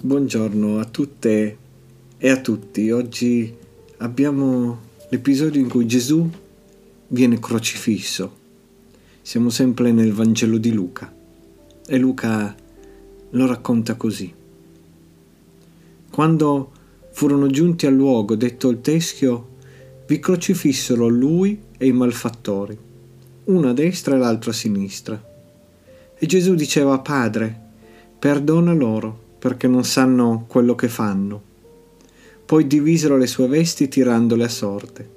Buongiorno a tutte e a tutti. Oggi abbiamo l'episodio in cui Gesù viene crocifisso. Siamo sempre nel Vangelo di Luca e Luca lo racconta così. Quando furono giunti al luogo detto il teschio, vi crocifissero lui e i malfattori, uno a destra e l'altro a sinistra. E Gesù diceva, Padre, perdona loro perché non sanno quello che fanno. Poi divisero le sue vesti tirandole a sorte.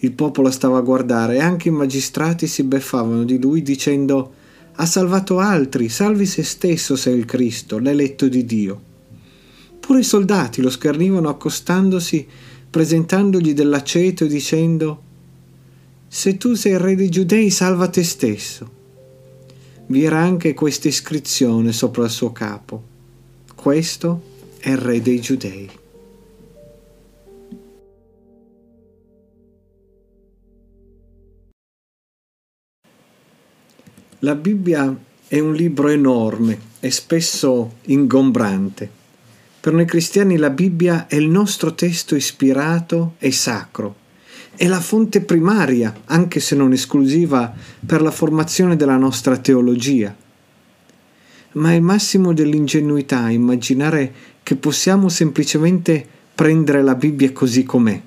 Il popolo stava a guardare e anche i magistrati si beffavano di lui dicendo ha salvato altri, salvi se stesso se il Cristo, l'eletto di Dio. Pure i soldati lo schernivano accostandosi, presentandogli dell'aceto e dicendo se tu sei il re dei giudei salva te stesso. Vi era anche questa iscrizione sopra il suo capo questo è il re dei giudei. La Bibbia è un libro enorme e spesso ingombrante. Per noi cristiani la Bibbia è il nostro testo ispirato e sacro. È la fonte primaria, anche se non esclusiva, per la formazione della nostra teologia ma è il massimo dell'ingenuità immaginare che possiamo semplicemente prendere la Bibbia così com'è.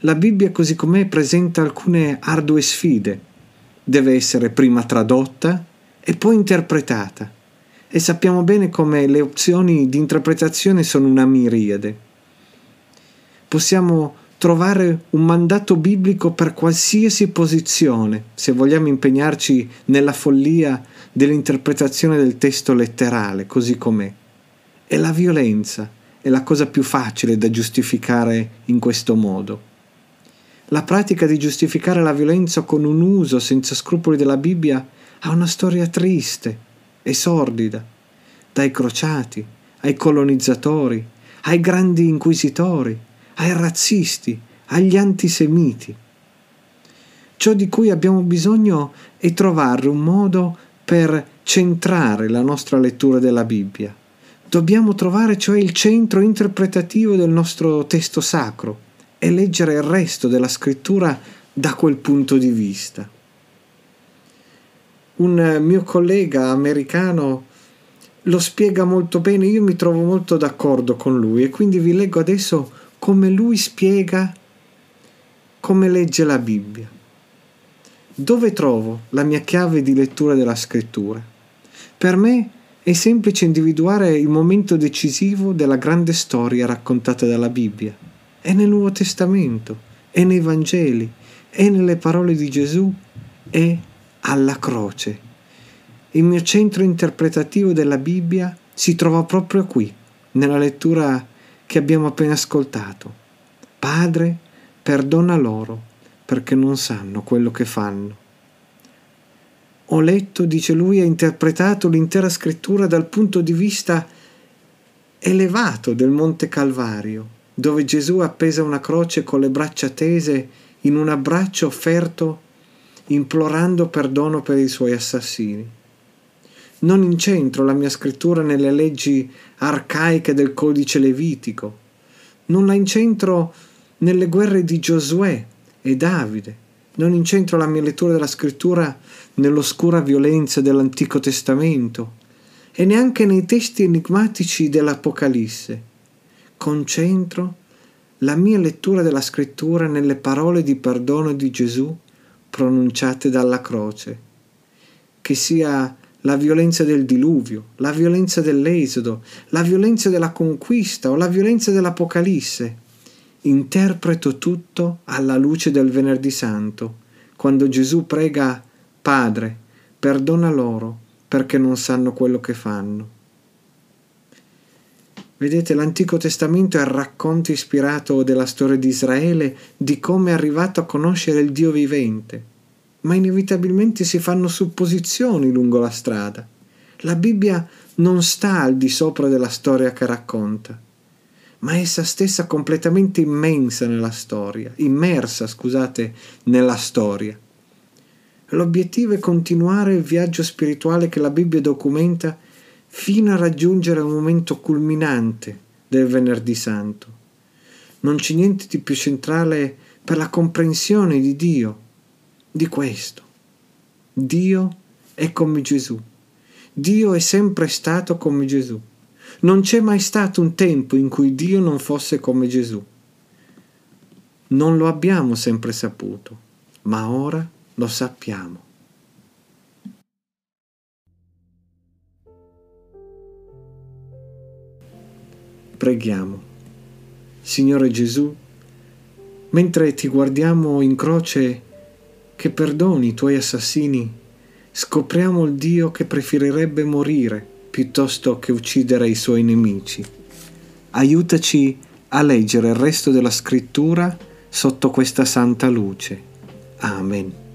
La Bibbia così com'è presenta alcune ardue sfide. Deve essere prima tradotta e poi interpretata. E sappiamo bene come le opzioni di interpretazione sono una miriade. Possiamo trovare un mandato biblico per qualsiasi posizione, se vogliamo impegnarci nella follia dell'interpretazione del testo letterale, così com'è. E la violenza è la cosa più facile da giustificare in questo modo. La pratica di giustificare la violenza con un uso senza scrupoli della Bibbia ha una storia triste e sordida, dai crociati ai colonizzatori, ai grandi inquisitori, ai razzisti, agli antisemiti. Ciò di cui abbiamo bisogno è trovare un modo per centrare la nostra lettura della Bibbia. Dobbiamo trovare cioè il centro interpretativo del nostro testo sacro e leggere il resto della scrittura da quel punto di vista. Un mio collega americano lo spiega molto bene, io mi trovo molto d'accordo con lui e quindi vi leggo adesso come lui spiega come legge la Bibbia. Dove trovo la mia chiave di lettura della scrittura? Per me è semplice individuare il momento decisivo della grande storia raccontata dalla Bibbia. È nel Nuovo Testamento, è nei Vangeli, è nelle parole di Gesù, è alla croce. Il mio centro interpretativo della Bibbia si trova proprio qui, nella lettura che abbiamo appena ascoltato. Padre, perdona loro perché non sanno quello che fanno. Ho letto, dice lui, ha interpretato l'intera scrittura dal punto di vista elevato del Monte Calvario, dove Gesù appesa una croce con le braccia tese in un abbraccio offerto implorando perdono per i suoi assassini. Non incentro la mia scrittura nelle leggi arcaiche del codice levitico. Non la incentro nelle guerre di Giosuè e Davide. Non incentro la mia lettura della scrittura nell'oscura violenza dell'Antico Testamento e neanche nei testi enigmatici dell'Apocalisse. Concentro la mia lettura della scrittura nelle parole di perdono di Gesù pronunciate dalla croce. Che sia la violenza del diluvio, la violenza dell'esodo, la violenza della conquista o la violenza dell'Apocalisse. Interpreto tutto alla luce del venerdì santo, quando Gesù prega Padre, perdona loro perché non sanno quello che fanno. Vedete, l'Antico Testamento è il racconto ispirato della storia di Israele di come è arrivato a conoscere il Dio vivente ma inevitabilmente si fanno supposizioni lungo la strada. La Bibbia non sta al di sopra della storia che racconta, ma essa stessa completamente immensa nella storia, immersa, scusate, nella storia. L'obiettivo è continuare il viaggio spirituale che la Bibbia documenta fino a raggiungere un momento culminante del venerdì santo. Non c'è niente di più centrale per la comprensione di Dio di questo. Dio è come Gesù. Dio è sempre stato come Gesù. Non c'è mai stato un tempo in cui Dio non fosse come Gesù. Non lo abbiamo sempre saputo, ma ora lo sappiamo. Preghiamo. Signore Gesù, mentre ti guardiamo in croce che perdoni i tuoi assassini, scopriamo il Dio che preferirebbe morire piuttosto che uccidere i suoi nemici. Aiutaci a leggere il resto della scrittura sotto questa santa luce. Amen.